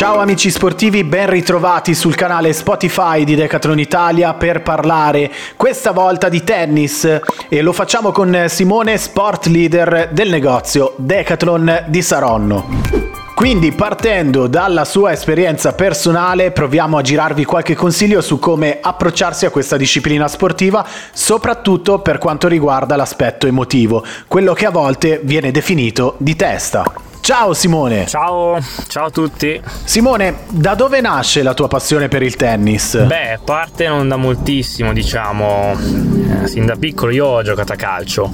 Ciao amici sportivi, ben ritrovati sul canale Spotify di Decathlon Italia per parlare questa volta di tennis e lo facciamo con Simone, sport leader del negozio Decathlon di Saronno. Quindi partendo dalla sua esperienza personale proviamo a girarvi qualche consiglio su come approcciarsi a questa disciplina sportiva, soprattutto per quanto riguarda l'aspetto emotivo, quello che a volte viene definito di testa. Ciao Simone! Ciao, ciao a tutti! Simone, da dove nasce la tua passione per il tennis? Beh, parte non da moltissimo, diciamo. Eh, sin da piccolo io ho giocato a calcio,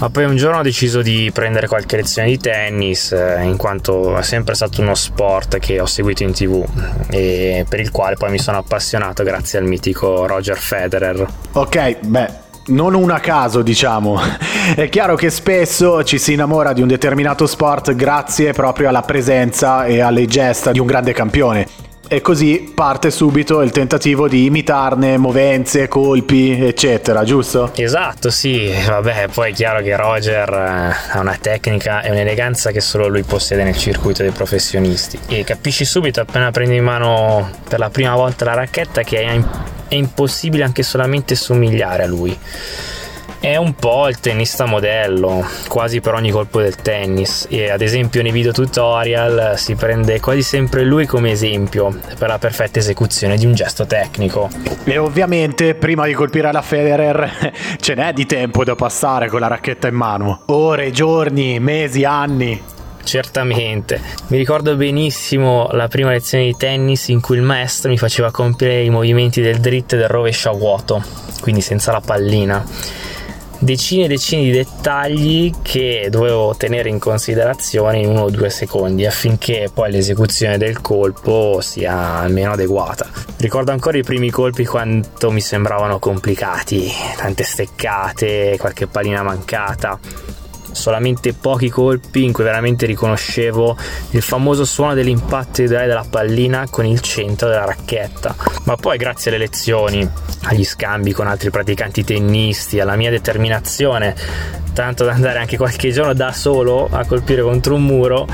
ma poi un giorno ho deciso di prendere qualche lezione di tennis, eh, in quanto è sempre stato uno sport che ho seguito in tv e per il quale poi mi sono appassionato grazie al mitico Roger Federer. Ok, beh, non un a caso, diciamo. È chiaro che spesso ci si innamora di un determinato sport grazie proprio alla presenza e alle gesta di un grande campione. E così parte subito il tentativo di imitarne movenze, colpi, eccetera, giusto? Esatto, sì. Vabbè, poi è chiaro che Roger eh, ha una tecnica e un'eleganza che solo lui possiede nel circuito dei professionisti. E capisci subito appena prendi in mano per la prima volta la racchetta che è è impossibile anche solamente somigliare a lui. È un po' il tennista modello, quasi per ogni colpo del tennis e ad esempio nei video tutorial si prende quasi sempre lui come esempio per la perfetta esecuzione di un gesto tecnico. E ovviamente prima di colpire la Federer ce n'è di tempo da passare con la racchetta in mano. Ore, giorni, mesi, anni. Certamente. Mi ricordo benissimo la prima lezione di tennis in cui il maestro mi faceva compiere i movimenti del dritto e del rovescio a vuoto, quindi senza la pallina. Decine e decine di dettagli che dovevo tenere in considerazione in uno o due secondi affinché poi l'esecuzione del colpo sia almeno adeguata. Ricordo ancora i primi colpi quanto mi sembravano complicati, tante steccate, qualche pallina mancata solamente pochi colpi in cui veramente riconoscevo il famoso suono dell'impatto ideale della pallina con il centro della racchetta. Ma poi grazie alle lezioni, agli scambi con altri praticanti tennisti, alla mia determinazione, tanto da andare anche qualche giorno da solo a colpire contro un muro,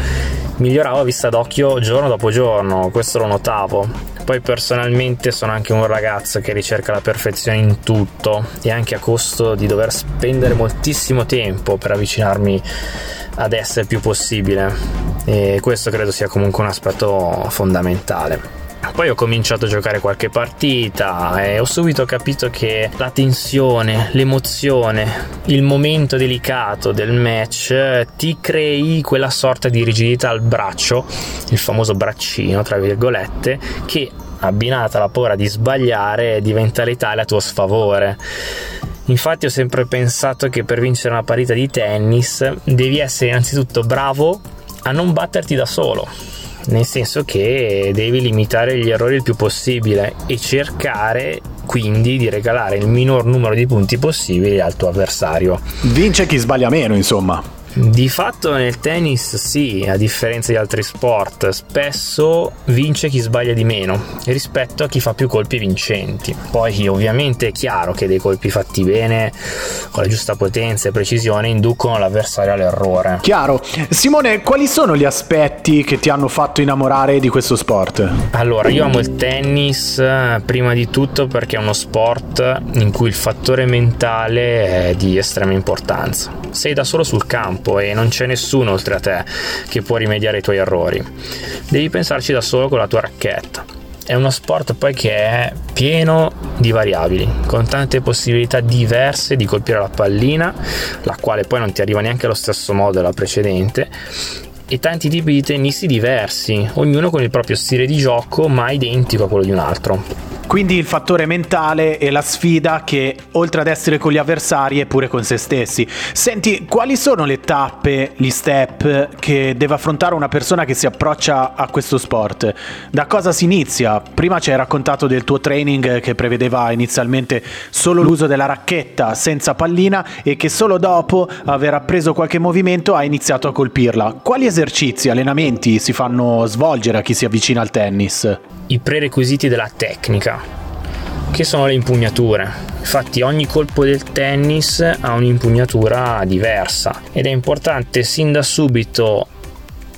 miglioravo a vista d'occhio giorno dopo giorno, questo lo notavo. Poi personalmente sono anche un ragazzo che ricerca la perfezione in tutto e anche a costo di dover spendere moltissimo tempo per avvicinarmi ad essere più possibile e questo credo sia comunque un aspetto fondamentale. Poi ho cominciato a giocare qualche partita e ho subito capito che la tensione, l'emozione, il momento delicato del match ti crei quella sorta di rigidità al braccio, il famoso braccino, tra virgolette, che abbinata alla paura di sbagliare diventa letale a tuo sfavore. Infatti ho sempre pensato che per vincere una partita di tennis devi essere innanzitutto bravo a non batterti da solo nel senso che devi limitare gli errori il più possibile e cercare quindi di regalare il minor numero di punti possibili al tuo avversario. Vince chi sbaglia meno, insomma. Di fatto nel tennis sì, a differenza di altri sport, spesso vince chi sbaglia di meno rispetto a chi fa più colpi vincenti. Poi ovviamente è chiaro che dei colpi fatti bene, con la giusta potenza e precisione, inducono l'avversario all'errore. Chiaro. Simone, quali sono gli aspetti che ti hanno fatto innamorare di questo sport? Allora, io amo il tennis prima di tutto perché è uno sport in cui il fattore mentale è di estrema importanza. Sei da solo sul campo campo e non c'è nessuno oltre a te che può rimediare ai tuoi errori. Devi pensarci da solo con la tua racchetta. È uno sport poi che è pieno di variabili, con tante possibilità diverse di colpire la pallina, la quale poi non ti arriva neanche allo stesso modo della precedente, e tanti tipi di tennisti diversi, ognuno con il proprio stile di gioco ma identico a quello di un altro. Quindi il fattore mentale e la sfida che oltre ad essere con gli avversari è pure con se stessi. Senti, quali sono le tappe, gli step che deve affrontare una persona che si approccia a questo sport? Da cosa si inizia? Prima ci hai raccontato del tuo training che prevedeva inizialmente solo l'uso della racchetta senza pallina e che solo dopo aver appreso qualche movimento ha iniziato a colpirla. Quali esercizi, allenamenti si fanno svolgere a chi si avvicina al tennis? i prerequisiti della tecnica, che sono le impugnature. Infatti ogni colpo del tennis ha un'impugnatura diversa ed è importante sin da subito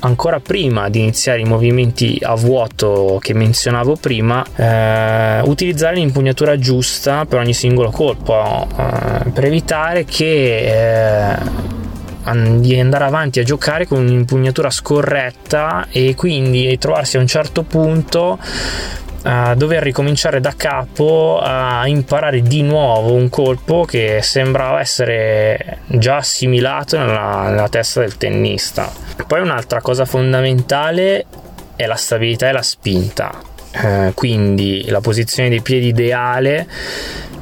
ancora prima di iniziare i movimenti a vuoto che menzionavo prima, eh, utilizzare l'impugnatura giusta per ogni singolo colpo, eh, per evitare che eh, di andare avanti a giocare con un'impugnatura scorretta e quindi trovarsi a un certo punto a dover ricominciare da capo a imparare di nuovo un colpo che sembrava essere già assimilato nella, nella testa del tennista. Poi un'altra cosa fondamentale è la stabilità e la spinta. Eh, quindi la posizione dei piedi ideale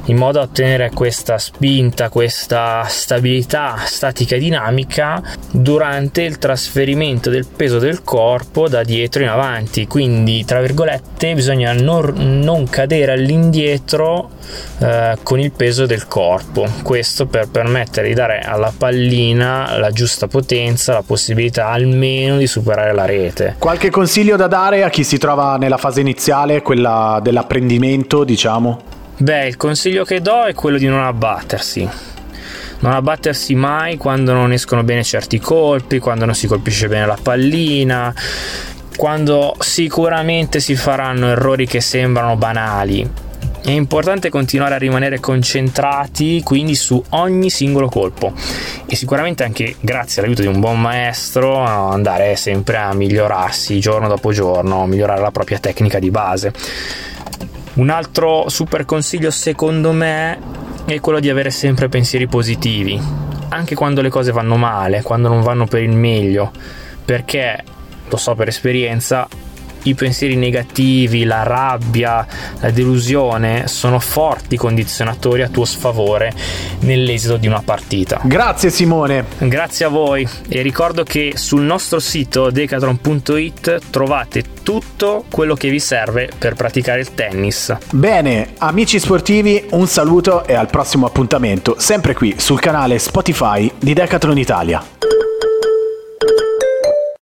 in modo da ottenere questa spinta, questa stabilità statica e dinamica durante il trasferimento del peso del corpo da dietro in avanti. Quindi, tra virgolette, bisogna non, non cadere all'indietro eh, con il peso del corpo. Questo per permettere di dare alla pallina la giusta potenza, la possibilità almeno di superare la rete. Qualche consiglio da dare a chi si trova nella fase iniziale, quella dell'apprendimento, diciamo? Beh, il consiglio che do è quello di non abbattersi. Non abbattersi mai quando non escono bene certi colpi, quando non si colpisce bene la pallina, quando sicuramente si faranno errori che sembrano banali. È importante continuare a rimanere concentrati quindi su ogni singolo colpo e sicuramente anche grazie all'aiuto di un buon maestro andare sempre a migliorarsi giorno dopo giorno, migliorare la propria tecnica di base. Un altro super consiglio secondo me è quello di avere sempre pensieri positivi, anche quando le cose vanno male, quando non vanno per il meglio, perché lo so per esperienza, i pensieri negativi, la rabbia, la delusione sono forti condizionatori a tuo sfavore nell'esito di una partita. Grazie Simone. Grazie a voi e ricordo che sul nostro sito decathlon.it trovate tutto quello che vi serve per praticare il tennis. Bene, amici sportivi, un saluto e al prossimo appuntamento, sempre qui sul canale Spotify di Decathlon Italia.